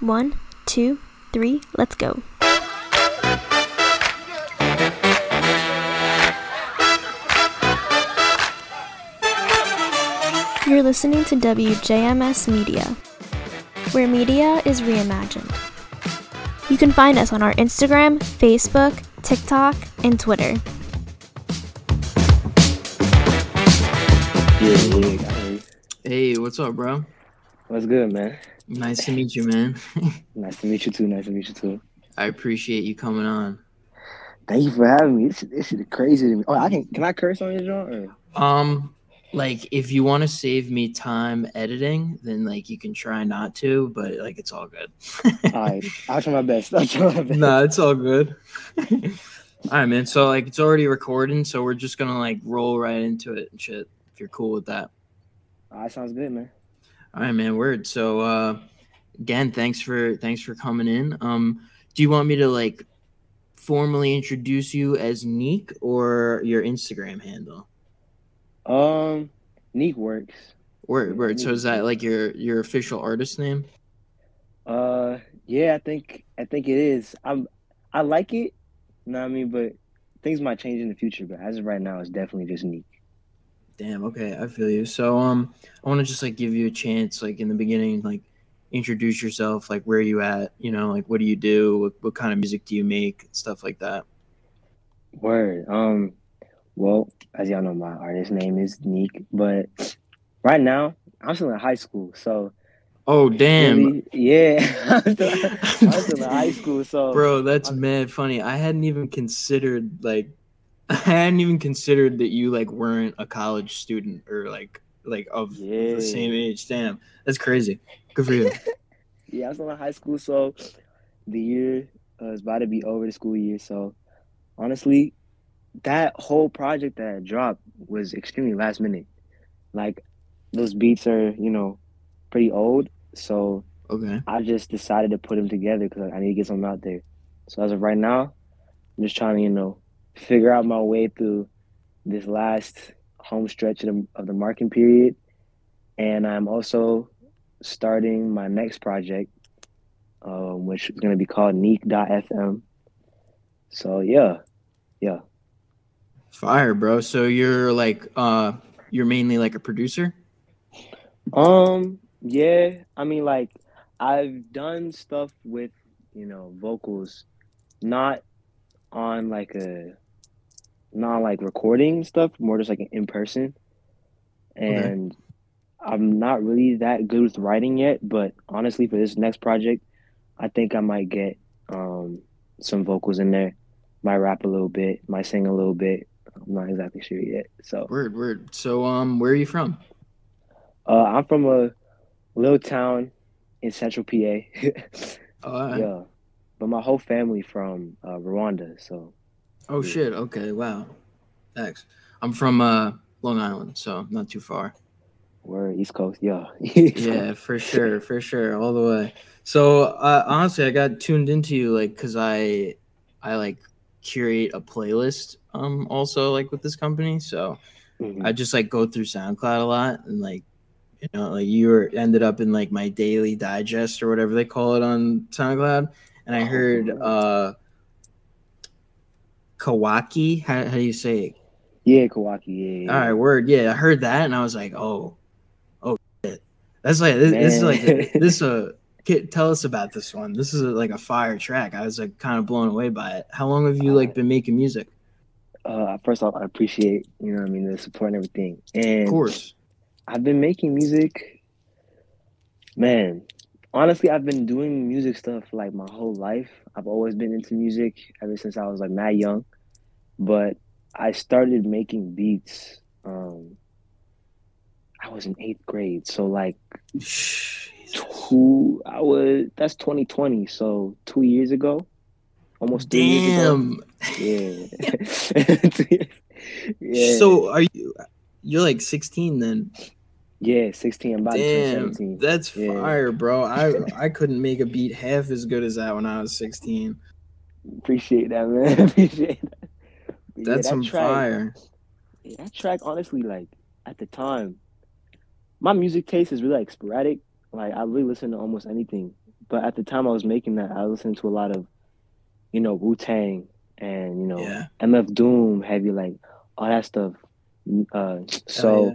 One, two, three, let's go. You're listening to WJMS Media, where media is reimagined. You can find us on our Instagram, Facebook, TikTok, and Twitter. Yeah, yeah, got it. Hey, what's up, bro? What's good, man? Nice to meet you, man. Nice to meet you too. Nice to meet you too. I appreciate you coming on. Thank you for having me. This, this is crazy to me. Oh, I can can I curse on your joint? Um, like if you want to save me time editing, then like you can try not to, but like it's all good. All right, I'll try my best. I'll try my best. nah, it's all good. all right, man. So like it's already recording, so we're just gonna like roll right into it and shit. If you're cool with that. All right, sounds good, man. All right, man. Word. So uh again, thanks for thanks for coming in. Um, do you want me to like formally introduce you as Neek or your Instagram handle? Um, Neek works. Word, word. So is that like your your official artist name? Uh, yeah, I think I think it is. I'm I like it. You know what I mean? But things might change in the future. But as of right now, it's definitely just Neek. Damn. Okay, I feel you. So um, I want to just like give you a chance, like in the beginning, like introduce yourself, like where you at, you know, like what do you do, what, what kind of music do you make, stuff like that. Word. Um, well, as y'all know, my artist name is Neek. But right now, I'm still in high school, so Oh damn, really- yeah, I'm still, I'm still in high school, so bro, that's I'm- mad funny. I hadn't even considered like, I hadn't even considered that you like weren't a college student or like like of the same age. Damn, that's crazy. Good for you. yeah, I was in high school, so the year uh, is about to be over the school year. So honestly, that whole project that I dropped was extremely last minute. Like those beats are, you know, pretty old, so Okay. I just decided to put them together because I need to get something out there. So as of right now, I'm just trying to, you know, figure out my way through this last home stretch of the, of the marking period, and I'm also starting my next project, um, which is going to be called Neek.fm. So yeah, yeah. Fire, bro. So you're like uh you're mainly like a producer? Um, yeah. I mean, like, I've done stuff with, you know, vocals, not on like a, not like recording stuff, more just like in person. And I'm not really that good with writing yet, but honestly, for this next project, I think I might get um some vocals in there, might rap a little bit, might sing a little bit. I'm not exactly sure yet. So. Word, word. So um where are you from? Uh, I'm from a little town in central PA. Oh, uh, yeah, but my whole family from uh, Rwanda. So oh Yeah. shit. Okay, wow. Thanks. I'm from uh Long Island, so not too far. we're East Coast. Yeah, yeah, for sure, for sure, all the way. So uh, honestly, I got tuned into you like because I, I like curate a playlist. Um, also like with this company, so Mhm. I just like go through SoundCloud a lot and like, you know, like you were ended up in like my daily digest or whatever they call it on SoundCloud, and I heard Oh. uh, Kawaki. How, how do you say it? yeah, Kawaki. Yeah, yeah. All right, word. Yeah, I heard that, and I was like, oh, oh, shit. That's like this, this is like this. Uh, tell us about this one. This is a, like a fire track. I was like kind of blown away by it. How long have you like been making music? Uh, first off, I appreciate you know what I mean the support and everything. And Of course. I've been making music. Man, honestly, I've been doing music stuff like my whole life. I've always been into music ever since I was like mad young. But I started making beats. Um, I was in eighth grade, so like two. I was that's 2020, so two years ago, almost three years ago. Damn. Yeah. Yeah. So are you? You're like 16 then. yeah, 16. I'm about Damn, that's Yeah. fire, bro. I I couldn't make a beat half as good as that when I was 16. Appreciate that, man. Appreciate that. But yeah, That's that some track, fire. yeah, that track, honestly, like at the time, my music taste is really like sporadic. Like I really listen to almost anything, but at the time I was making that, I was listening to a lot of, you know, Wu Tang and you know Yeah. MF Doom, heavy like all that stuff. Uh, so yeah.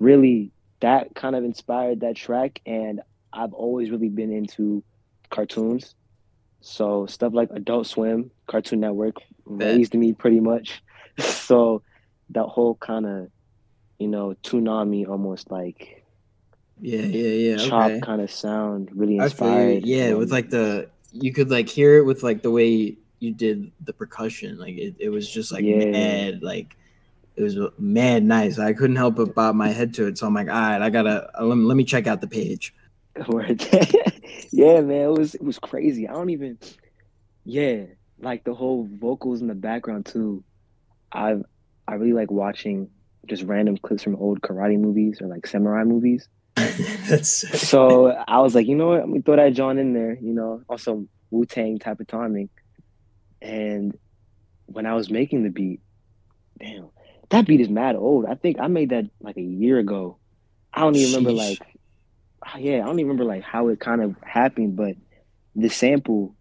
really, that kind of inspired that track, and I've always really been into cartoons. So stuff like Adult Swim, Cartoon Network raised me pretty much. so that whole kind of, you know, tsunami almost like Yeah, yeah, yeah. chop Okay. kind of sound really inspired. Yeah, with like the you could like hear it with like the way you did the percussion. Like it, it was just like Yeah. mad, like it was mad nice. I couldn't help but bob my head to it. So I'm like, all right, I gotta uh, let me, let me check out the page. Yeah, man, it was it was crazy. I don't even yeah, like the whole vocals in the background too. I I really like watching just random clips from old karate movies or like samurai movies. That's So I was like, you know what, let me throw that John in there, you know, also Wu Tang type of timing. And when I was making the beat, damn, that beat is mad old. I think I made that like a year ago. I don't even remember like yeah, I don't even remember like how it kind of happened, but the sample,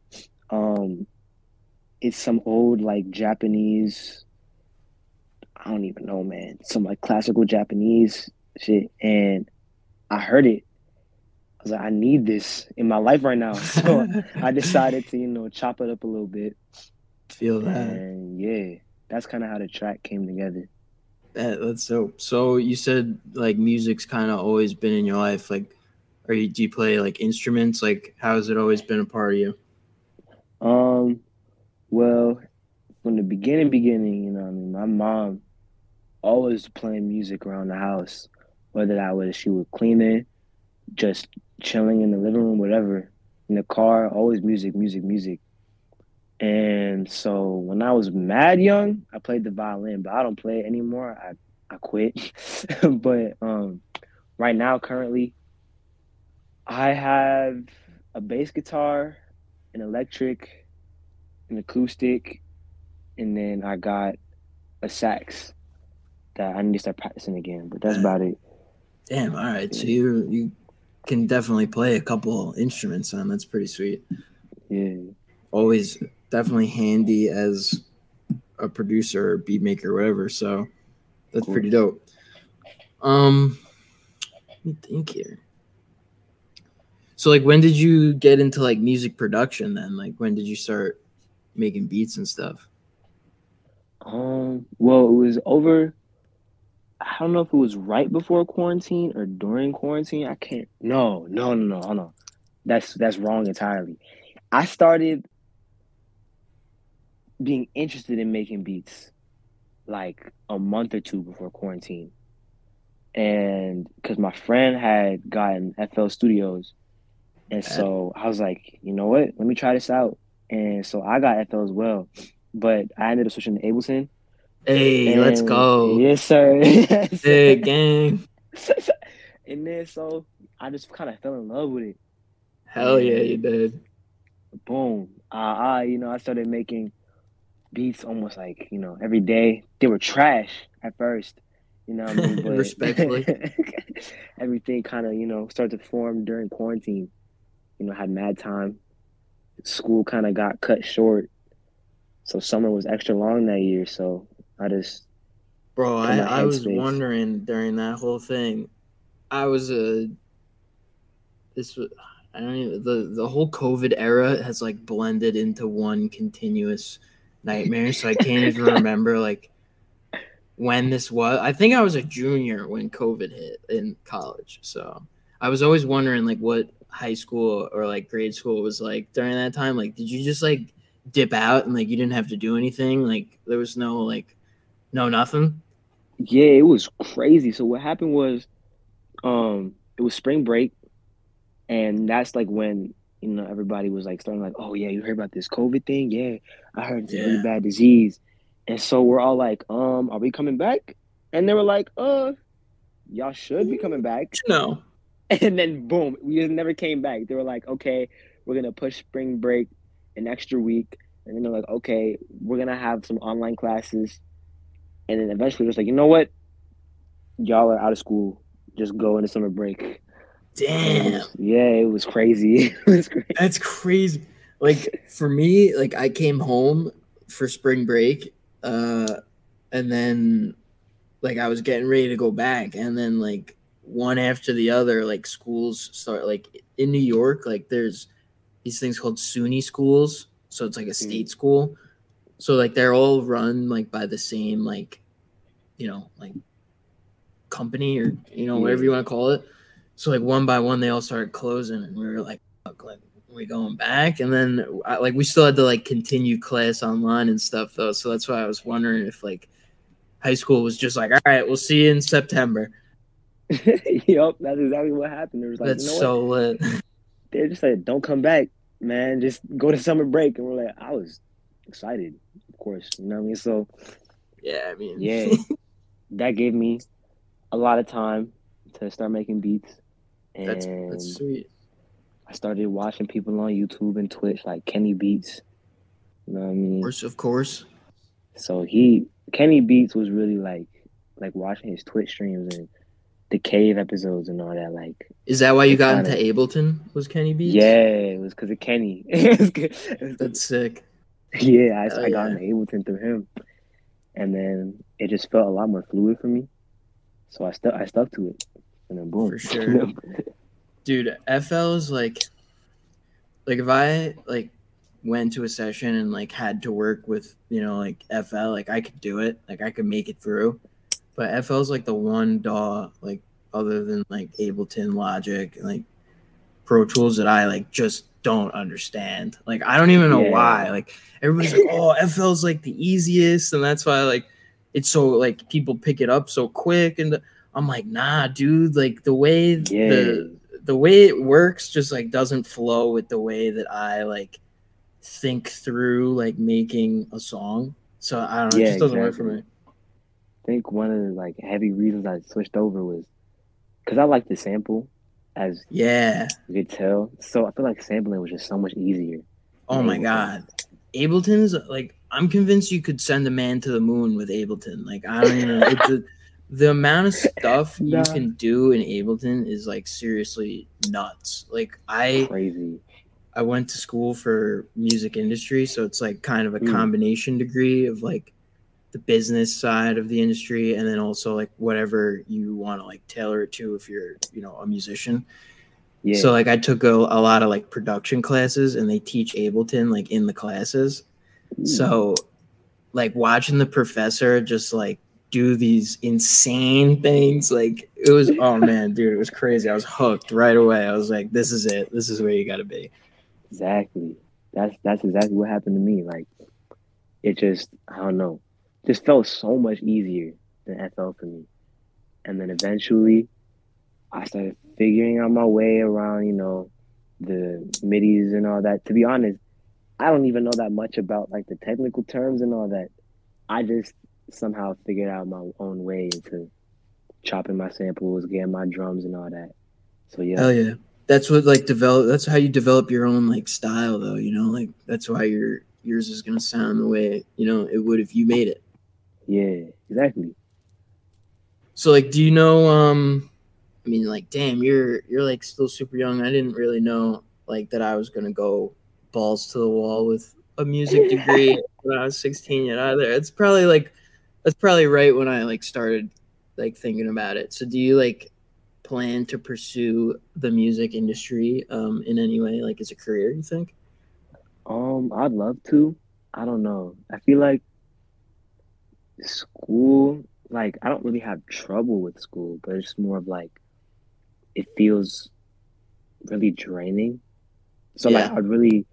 um, it's some old like Japanese. I don't even know, man. Some like classical Japanese shit, and I heard it. I was like, I need this in my life right now. So I decided to, you know, chop it up a little bit, feel that. and yeah, that's kind of how the track came together. that. That's dope. So you said like music's kind of always been in your life. Like, are you do you play like instruments? Like, how has it always been a part of you? Um, well, from the beginning, beginning, you know, I mean, my mom always playing music around the house, whether that was she was cleaning, just chilling in the living room, whatever, in the car, always music, music, music. And so when I was mad young, I played the violin, but I don't play it anymore. I I quit. but um, right now, currently, I have a bass guitar, an electric, an acoustic, and then I got a sax that I need to start practicing again. But that's about it. Damn. All right. So you you can definitely play a couple instruments, on. that's pretty sweet. Yeah. Always definitely handy as a producer, or beat maker, whatever. So that's Cool. pretty dope. Um, let me think here. So like, when did you get into like music production? Then, like, when did you start making beats and stuff? Um. Well, it was over. I don't know if it was right before quarantine or during quarantine. I can't. No, no, no, no, on. That's that's wrong entirely. I started being interested in making beats like a month or two before quarantine, and because my friend had gotten FL Studios, and so I was like, you know what? Let me try this out. And so I got FL as well, but I ended up switching to Ableton. Hey, let's go. Yes, sir. Yes. Hey, gang. and then so I just kind of fell in love with it. Hell yeah, you did. Boom. Uh, I, you know, I started making beats almost like, you know, every day. They were trash at first, you know what I mean? But Respectfully. everything kind of, you know, started to form during quarantine. You know, had mad time. School kind of got cut short. So summer was extra long that year. So I just Bro, I, I was headspace. wondering during that whole thing. I was a. this was I don't even the the whole COVID era has like blended into one continuous nightmare. So I can't even remember like when this was. I think I was a junior when COVID hit in college. So I was always wondering like what high school or like grade school was like during that time. Like, did you just like dip out and like you didn't have to do anything? Like there was no like no nothing. Yeah, it was crazy. So what happened was, um, it was spring break, and that's like when you know everybody was like starting like, oh yeah, you heard about this COVID thing? Yeah, I heard it's a really bad disease, and so we're all like, um, are we coming back? And they were like, uh, y'all should be coming back. No. And then boom, we just never came back. They were like, okay, we're gonna push spring break an extra week, and then they're like, okay, we're gonna have some online classes, and then eventually it was like, you know what, y'all are out of school, just go into summer break. Damn. Yeah, it was crazy. it was crazy. That's crazy. Like for me, like I came home for spring break, uh, and then like I was getting ready to go back, and then like one after the other, like schools start like in New York, like there's these things called SUNY schools, so it's like a mm-hmm. state school. So like they're all run like by the same like, you know, like company or you know whatever you mm-hmm. want to call it. So like one by one, they all started closing, and we were like, Fuck, like we going back? And then I, like we still had to like continue class online and stuff though. So that's why I was wondering if like high school was just like, all right, we'll see you in September. yep, that's exactly what happened. It was like, That's you know so what? lit. They just said, "Don't come back, man. Just go to summer break." And we're like, I was excited, of course. You know what I mean? So yeah, I mean, yeah, that gave me a lot of time to start making beats, and that's that's sweet. I started watching people on YouTube and Twitch like Kenny Beats. You know what I mean? Of course, of course. So he Kenny Beats was really like like watching his Twitch streams and the cave episodes and all that. Like, Is that why you got kinda- into Ableton? Was Kenny Beats? yeah, it was because of Kenny. It was 'cause- it was 'cause- that's sick. yeah, I, Hell I got yeah. into Ableton through him, and then it just felt a lot more fluid for me. So I stuck I stuck to it, and then boom. For sure. dude fl is like like if i like went to a session and like had to work with you know like fl like i could do it like i could make it through but fl is like the one daw like other than like ableton logic and like pro tools that i like just don't understand like i don't even know Yeah. why like everybody's like oh fl is like the easiest and that's why like it's so like people pick it up so quick and i'm like nah dude like the way yeah, the the way it works just like doesn't flow with the way that I like think through like making a song. So I don't know, it Yeah, just doesn't work for me. I think one of the like heavy reasons I switched over was because I like to sample, as Yeah. you could tell. So I feel like sampling was just so much easier. Oh my Ableton. god. Ableton's like I'm convinced you could send a man to the moon with Ableton. Like I don't even know it's the, the amount of stuff Nah. you can do in Ableton is like seriously nuts. Like I Crazy. I went to school for music industry, so it's like kind of a Mm. combination degree of like the business side of the industry and then also like whatever you want to like tailor it to if you're, you know, a musician. Yeah. So like I took a, a lot of like production classes and they teach Ableton like in the classes. Ooh. So like watching the professor just like do these insane things like it was oh man dude it was crazy i was hooked right away i was like this is it this is where you got to be Exactly. That's that's exactly what happened to me. Like it just I don't know. Just felt so much easier than FL for me. And then eventually I started figuring out my way around, you know, the midis and all that. To be honest, I don't even know that much about like the technical terms and all that. I just somehow figured out my own way into chopping my samples, getting my drums and all that. So yeah. Hell yeah. That's what like develop that's how you develop your own like style though, you know? Like that's why your yours is gonna sound the way, you know, it would if you made it. Yeah, exactly. So like do you know um I mean like damn, you're you're like still super young. I didn't really know like that I was gonna go balls to the wall with a music degree when I was 16 yet either. It's probably like that's probably right when I like started like thinking about it. So do you like plan to pursue the music industry um in any way like as a career you think Um, I'd love to. I don't know. I feel like school, like I don't really have trouble with school, but it's more of like it feels really draining. So like I'd really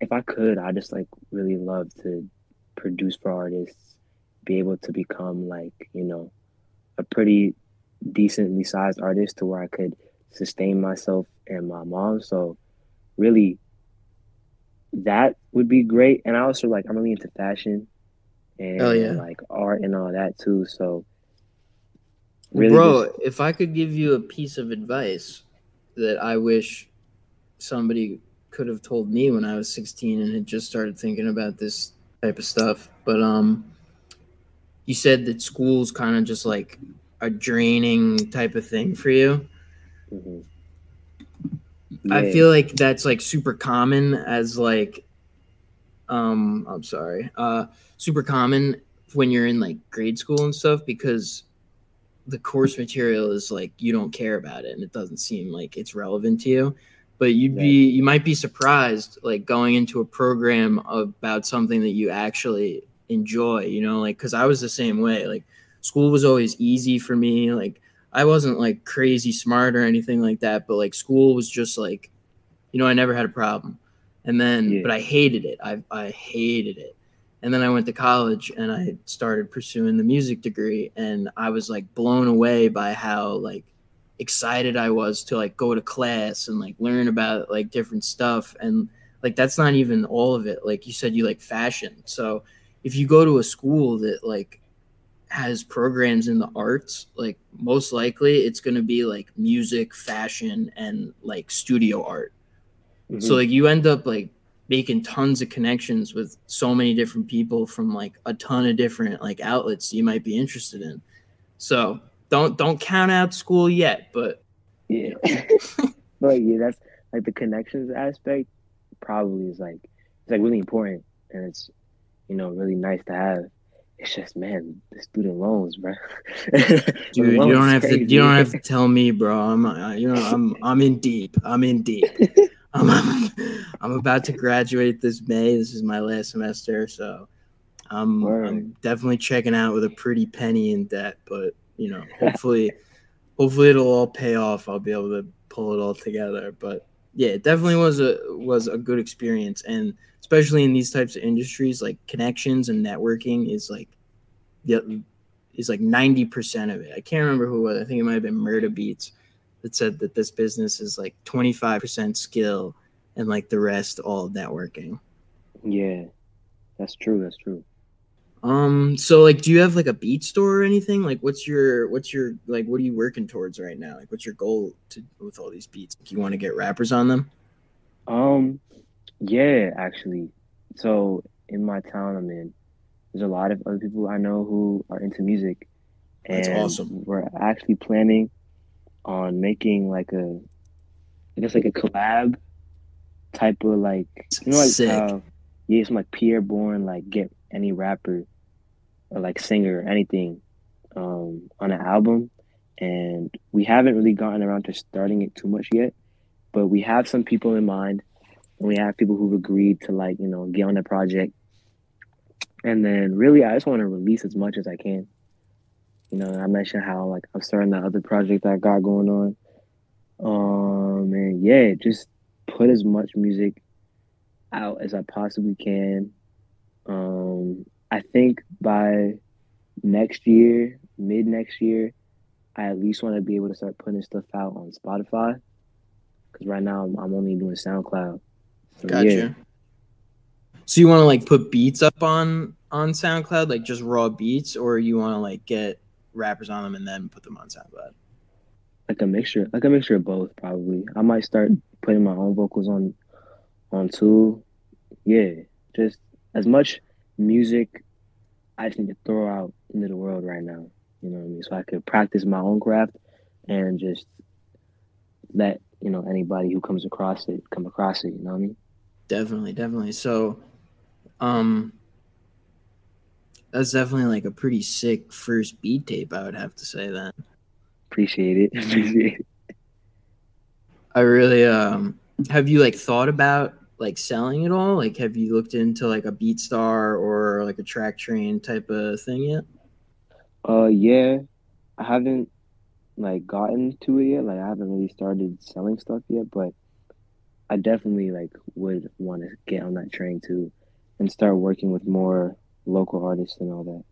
if I could, I just like really love to produce for artists, be able to become like, you know, a pretty decently sized artist to where I could sustain myself and my mom. So really that would be great. And I also like I'm really into fashion and Hell yeah. like art and all that too. So Well, bro if i could give you a piece of advice that i wish somebody could have told me when i was 16 and had just started thinking about this type of stuff but um you said that school's kind of just like a draining type of thing for you Mhm. I feel like that's like super common as like um I'm sorry. Uh super common when you're in like grade school and stuff because the course material is like you don't care about it and it doesn't seem like it's relevant to you. But you'd be you might be surprised like going into a program about something that you actually enjoy, you know, like cuz I was the same way. Like school was always easy for me. Like I wasn't like crazy smart or anything like that, but like school was just like, you know, I never had a problem. And then, Yeah. but I hated it. I I hated it. And then I went to college and I started pursuing the music degree, and I was like blown away by how like excited I was to like go to class and like learn about like different stuff. And like that's not even all of it. Like you said, you like fashion. So if you go to a school that like has programs in the arts, like most likely it's going to be like music, fashion, and like studio art. Mhm. So like you end up like making tons of connections with so many different people from like a ton of different like outlets you might be interested in. So don't don't count out school yet, but Yeah. but yeah, that's like the connections aspect probably is like it's like really important and it's you know really nice to have. It's just man, the student loans, bro. dude, you don't have to you don't have to tell me, bro. I'm uh, you know I'm I'm in deep. I'm in deep. I'm, I'm I'm about to graduate this May. This is my last semester, so I'm I'm definitely checking out with a pretty penny in debt. But you know, hopefully, hopefully it'll all pay off. I'll be able to pull it all together. But yeah, it definitely was a was a good experience, and especially in these types of industries, like connections and networking is like yeah is like ninety percent of it. I can't remember who it was. I think it might have been Murda Beats that said that this business is like twenty five percent skill and like the rest all networking. Yeah. That's true, that's true. Um, so like, do you have like a beat store or anything? Like, what's your what's your like? What are you working towards right now? Like, what's your goal to with all these beats? Do you want to get rappers on them? Um yeah, actually. So in my town I'm in, there's a lot of other people I know who are into music. That's and awesome. We're actually planning on making like a I guess like a collab type of like you know like Sick. uh, yeah, some like Pi'erre Bourne like get any rapper or like singer or anything um on an album. And we haven't really gotten around to starting it too much yet but we have some people in mind and we have people who've agreed to like you know get on the project. And then really i just want to release as much as i can you know i mentioned how like i'm starting the other project i got going on um and yeah just put as much music out as i possibly can um i think by next year mid next year i at least want to be able to start putting stuff out on spotify because right now I'm, I'm only doing soundcloud so, Gotcha. yeah. So you want to like put beats up on on SoundCloud, like just raw beats, or you want to like get rappers on them and then put them on SoundCloud? like a mixture like a mixture of both probably i might start putting my own vocals on on too yeah just as much music i just need to throw out into the world right now you know what i mean so i could practice my own craft and just let you know anybody who comes across it come across it you know what i mean Definitely, definitely. So, um, that's definitely like a pretty sick first beat tape. I would have to say that. appreciate it appreciate it I really um have you like thought about like selling it all? Like have you looked into like a beat BeatStar or like a Traktrain type of thing yet? uh yeah i haven't like gotten to it yet like i haven't really started selling stuff yet but I definitely like would want to get on that train too, and start working with more local artists and all that.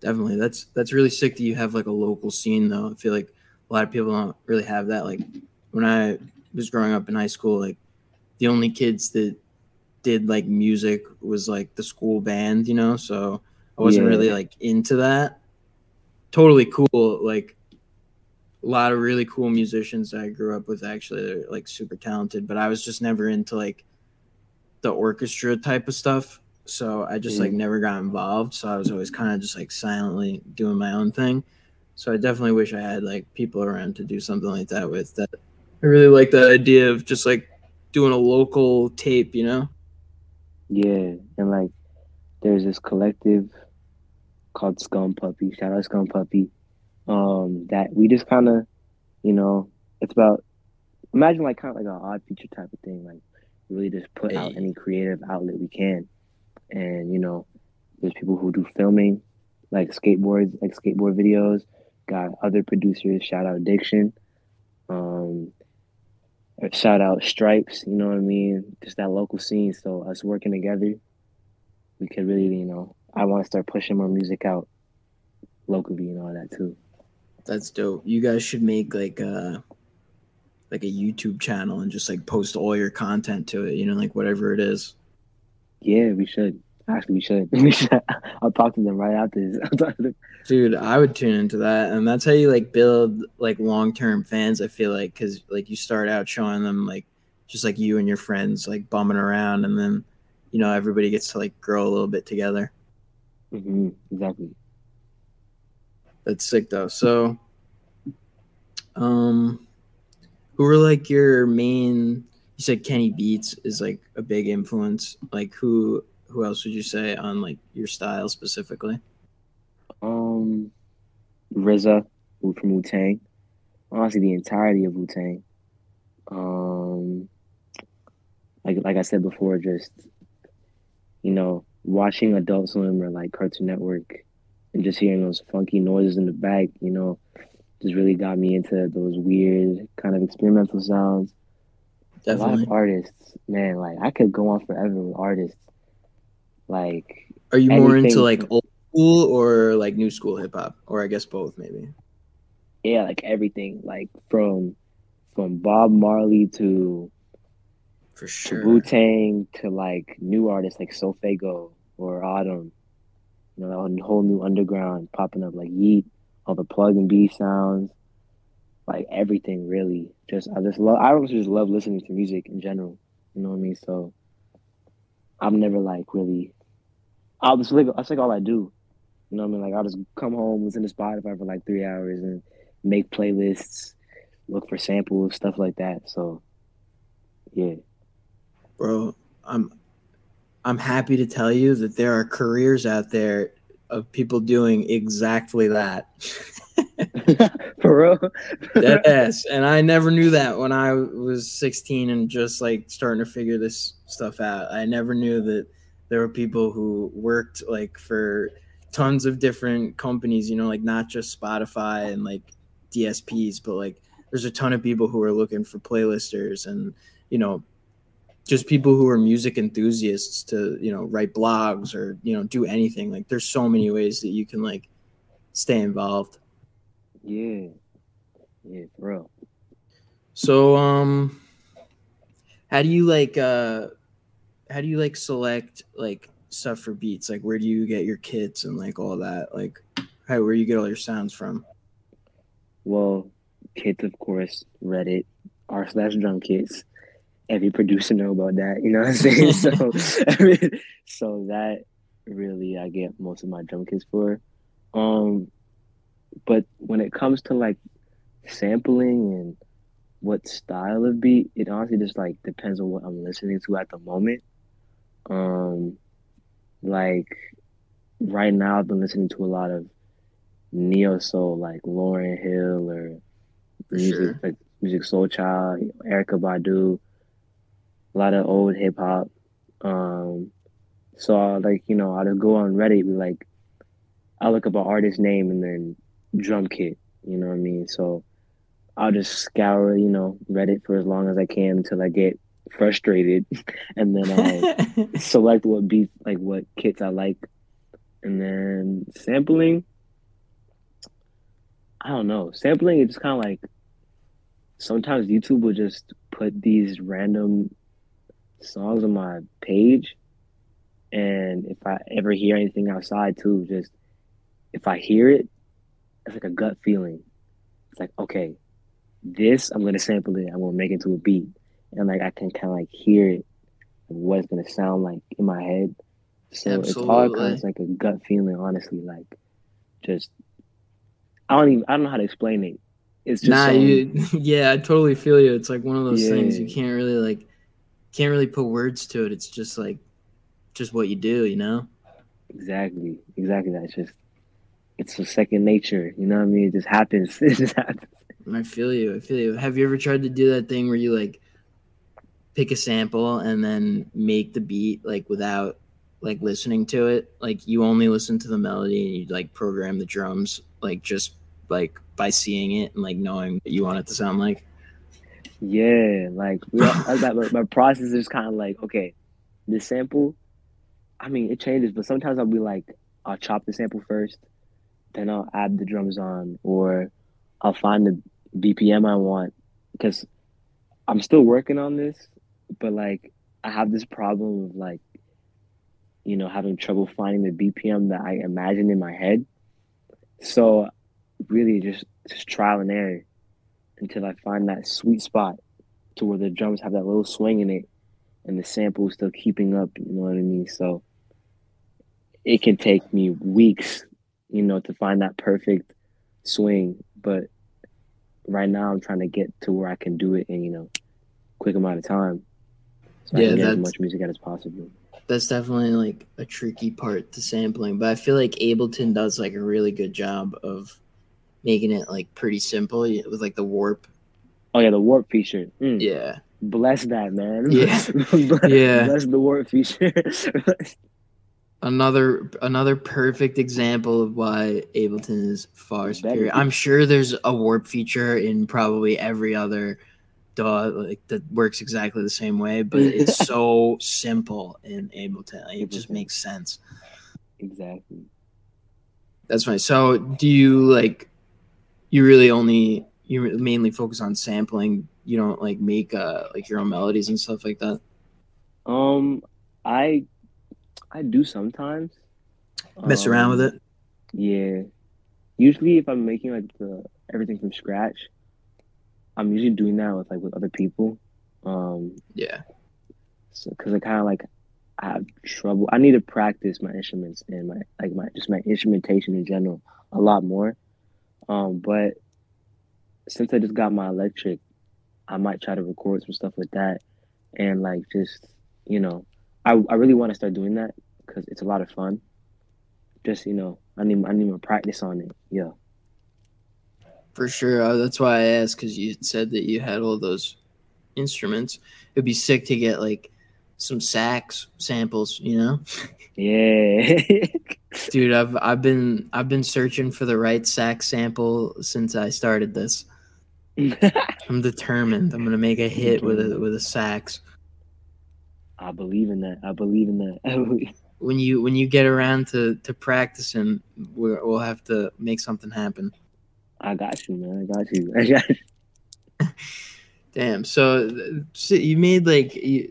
Definitely. That's that's really sick that you have like a local scene though. I feel like a lot of people don't really have that. Like when I was growing up in high school, like the only kids that did like music was like the school band, you know, so I wasn't Yeah. really like into that. Totally cool. Like a lot of really cool musicians that I grew up with actually they're like super talented, but I was just never into like the orchestra type of stuff. So I just like Mhm. never got involved. So I was always kind of just like silently doing my own thing. So I definitely wish I had like people around to do something like that with that I really like the idea of just like doing a local tape, you know? Yeah, and like there's this collective called Scum Puppy. Shout out Scum Puppy. Um, that we just kind of, you know, it's about imagine like kind of like an Odd Future type of thing. Like really just put out any creative outlet we can, and you know, there's people who do filming, like skateboards, like skateboard videos. Got other producers. Shout out Diction. Um, shout out Stripes. You know what I mean? Just that local scene. So us working together, we could really, you know, I want to start pushing more music out locally and all that too. That's dope. You guys should make like a like a YouTube channel and just like post all your content to it, you know, like whatever it is. Yeah, we should. Actually, we should. We should. I'll talk to them right after this. I'll talk to. Dude, I would tune into that, and that's how you like build like long term fans. I feel like because like you start out showing them like just like you and your friends like bumming around, and then you know everybody gets to like grow a little bit together. hmm Exactly. That's sick though. So, um, who were like your main? You said Kenny Beats is like a big influence. Like who? Who else would you say on like your style specifically? Um, Wu from Wu Tang. Honestly, the entirety of Wu Tang. Um, like like I said before, just you know, watching Adult Swim or like Cartoon Network, and just hearing those funky noises in the back, you know, just really got me into those weird kind of experimental sounds. A lot Definitely. of artists, man, like I could go on forever with artists. Like Are you more into like old school or like new school hip hop, or I guess both maybe? yeah, like everything, like from from Bob Marley to For sure. Wu Tang to like new artists like Sofaygo or Autumn. You know, that whole new underground popping up like Yeat, all the pluggnB sounds, like everything really. Just I just love I also just love listening to music in general. You know what I mean? So I'm never like really I'll just like that's like all I do. You know what I mean? Like I'll just come home, listen to Spotify for like three hours and make playlists, look for samples, stuff like that. So yeah. bro i'm i'm happy to tell you that there are careers out there of people doing exactly that For real? Dead ass. and i never knew that when i was 16 and just like starting to figure this stuff out i never knew that there were people who worked like for tons of different companies you know like not just spotify and like dsps but like there's a ton of people who are looking for playlisters and you know just people who are music enthusiasts to you know write blogs or you know do anything like there's so many ways that you can like stay involved Yeah. Yeah, for real. so um how do you like uh how do you like select like stuff for beats like where do you get your kits and like all that like how where you get all your sounds from Well, kits of course, Reddit, r slash drum kits. Every producer know about that, you know what I'm saying? so, so that really I get most of my drum kits for. Um, but when it comes to like sampling and what style of beat, it honestly just like depends on what I'm listening to at the moment. Um, like right now, I've been listening to a lot of neo soul, like Lauryn Hill or music sure. like music soul child, Erykah Badu, a lot of old hip hop. Um, so I, like you know, I just go on Reddit, be like, I look up an artist name and then drum kit. You know what I mean? So I'll just scour, you know, Reddit for as long as I can until I get frustrated, and then I'll select what beats, like what kits I like, and then sampling. I don't know. Sampling is just kind of like sometimes YouTube will just put these random songs on my page, and if I ever hear anything outside too, just if I hear it, it's like a gut feeling. It's like okay, this I'm gonna sample it. I'm gonna make it to a beat, and like I can kind of like hear it, what it's gonna sound like in my head. So it's all Absolutely. kind of like a gut feeling, honestly. Like just I don't even I don't know how to explain it. it's just Nah, um, you, yeah, I totally feel you. It's like one of those things you can't really like, can't really put words to it. It's just like, just what you do, you know. exactly, exactly. That's just it's a second nature. You know what I mean? It just happens. It just happens. I feel you. I feel you. Have you ever tried to do that thing where you like pick a sample and then make the beat like without like listening to it? Like you only listen to the melody and you like program the drums like just like by seeing it and like knowing what you want it to sound like. Yeah, like we all, like. My, my process is kind of like okay, this sample. I mean, it changes, but sometimes I'll be like, I'll chop the sample first, then I'll add the drums on, or I'll find the BPM I want because I'm still working on this, but like I have this problem of like, you know, having trouble finding the BPM that I imagine in my head. So, really, just just trial and error until I find that sweet spot to where the drums have that little swing in it and the sample is still keeping up, you know what I mean? So it can take me weeks, you know, to find that perfect swing. But right now I'm trying to get to where I can do it in, you know, quick amount of time. So I Yeah, can get as much music out as possible. That's definitely like a tricky part to sampling, but I feel like Ableton does like a really good job of making it like pretty simple with like the warp. Oh yeah, the warp feature. Mm, Yeah. Bless that man. Yeah. bless, Yeah. bless the warp feature. another another perfect example of why Ableton is far superior. I'm sure there's a warp feature in probably every other DAW like that works exactly the same way, but it's so simple in Ableton. Like, it just makes sense. exactly. That's fine. So, do you like you really only you mainly focus on sampling? You don't like make uh like your own melodies and stuff like that. Um, I I do sometimes Mess around with Um, it. Yeah, usually if I'm making like the everything from scratch, I'm usually doing that with like with other people. Um, Yeah. so because I kind of like I have trouble. I need to practice my instruments and my like my just my instrumentation in general a lot more. Um, but since I just got my electric, I might try to record some stuff with that, and like just you know, I I really want to start doing that because it's a lot of fun. Just you know, I need I need more practice on it. Yeah. For sure. Uh, that's why I asked because you said that you had all those instruments. It'd be sick to get like some sax samples, you know? Yeah. Dude, I've I've been I've been searching for the right sax sample since I started this. I'm determined. I'm gonna make a hit with a with a sax. I believe in that. I believe in that. When you when you get around to to practicing, we're, we'll have to make something happen. I got you, man. I got you. I got you. Damn. So, so you made like you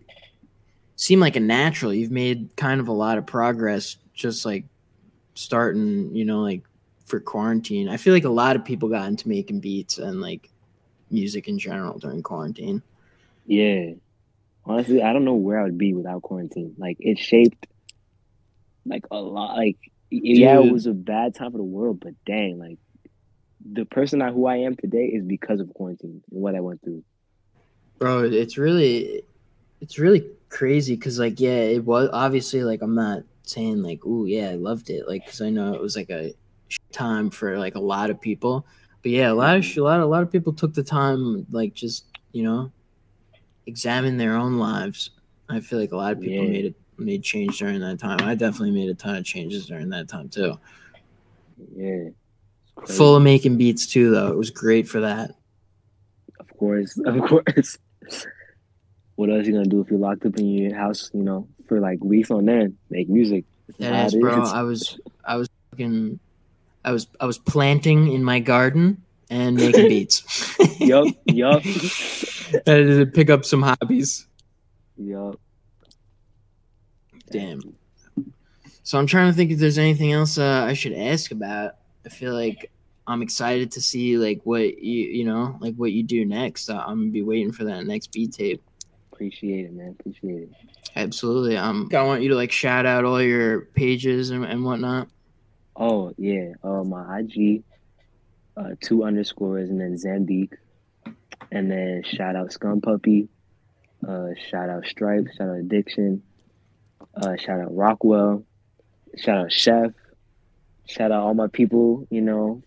seem like a natural. You've made kind of a lot of progress just like starting, you know, like for quarantine. I feel like a lot of people got into making beats and like music in general during quarantine. Yeah. Honestly, I don't know where I would be without quarantine. Like it shaped like a lot like yeah, it was a bad time for the world, but dang, like the person I, who I am today is because of quarantine and what I went through. Bro, it's really it's really crazy cuz like yeah, it was obviously like I'm not saying like ooh yeah, I loved it like cuz I know it was like a time for like a lot of people. But yeah, a lot of mm-hmm. sh- a lot a lot of people took the time like just, you know, examine their own lives. I feel like a lot of people Yeah. made it made change during that time. I definitely made a ton of changes during that time too. Yeah. Full of making beats too though. It was great for that. Of course, of course. What else you gonna do if you're locked up in your house, you know, for like weeks on end? Make music. That is, bro. is. I was, I was fucking, I was, I was planting in my garden and making beats. yup, yup, had to pick up some hobbies. yup. Damn. So I'm trying to think if there's anything else uh, I should ask about. I feel like I'm excited to see like what you, you know, like what you do next. Uh, I'm gonna be waiting for that next beat tape. Appreciate it, man. Appreciate it. Absolutely. Um, I want you to like shout out all your pages and, and whatnot. Oh yeah, uh, my IG, uh, two underscores, and then Zambique. And then shout out Scum Puppy. Uh, shout out Stripe. Shout out Addiction. Uh, shout out Rockwell. Shout out Chef. Shout out all my people, you know,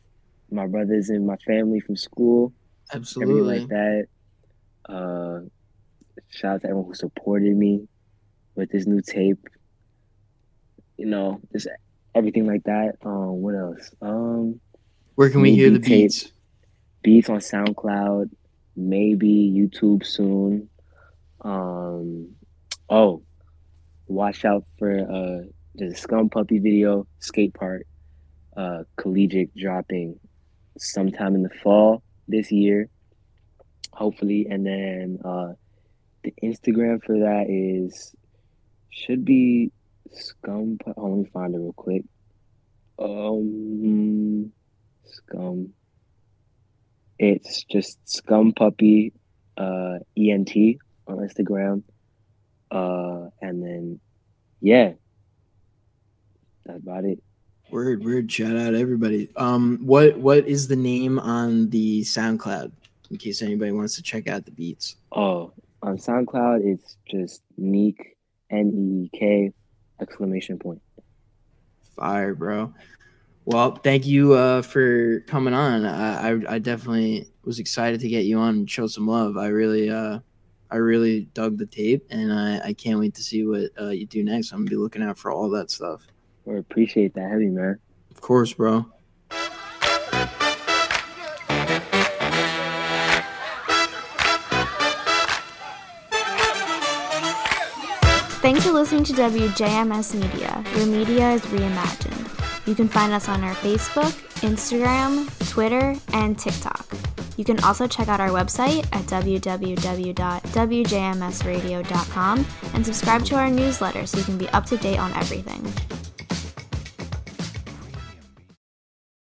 my brothers and my family from school. Absolutely. Everything like that. Uh, shout out to everyone who supported me with this new tape. You know, just everything like that. Um, what else? Um, Where can we hear the tape. beats? beats on SoundCloud, maybe YouTube soon. Um, oh, watch out for uh the Scum Puppy video, skate park, uh, collegiate dropping sometime in the fall this year, hopefully, and then uh, the Instagram for that is should be Scum. Oh, let me find it real quick. Um, Scum. It's just Scum Puppy, uh, ENT on Instagram. Uh, and then, yeah, that's about it. Word, word. Shout out everybody. Um, what what is the name on the SoundCloud in case anybody wants to check out the beats? Oh, on SoundCloud, it's just Neek, N E K, exclamation point. Fire, bro. Well, thank you uh, for coming on. I, I I definitely was excited to get you on and show some love. I really uh I really dug the tape, and I, I can't wait to see what uh, you do next. I'm gonna be looking out for all that stuff. Or appreciate that heavy, man. Of course, bro. Thanks for listening to WJMS Media, where media is reimagined. You can find us on our Facebook, Instagram, Twitter, and TikTok. You can also check out our website at www.wjmsradio.com and subscribe to our newsletter so you can be up to date on everything.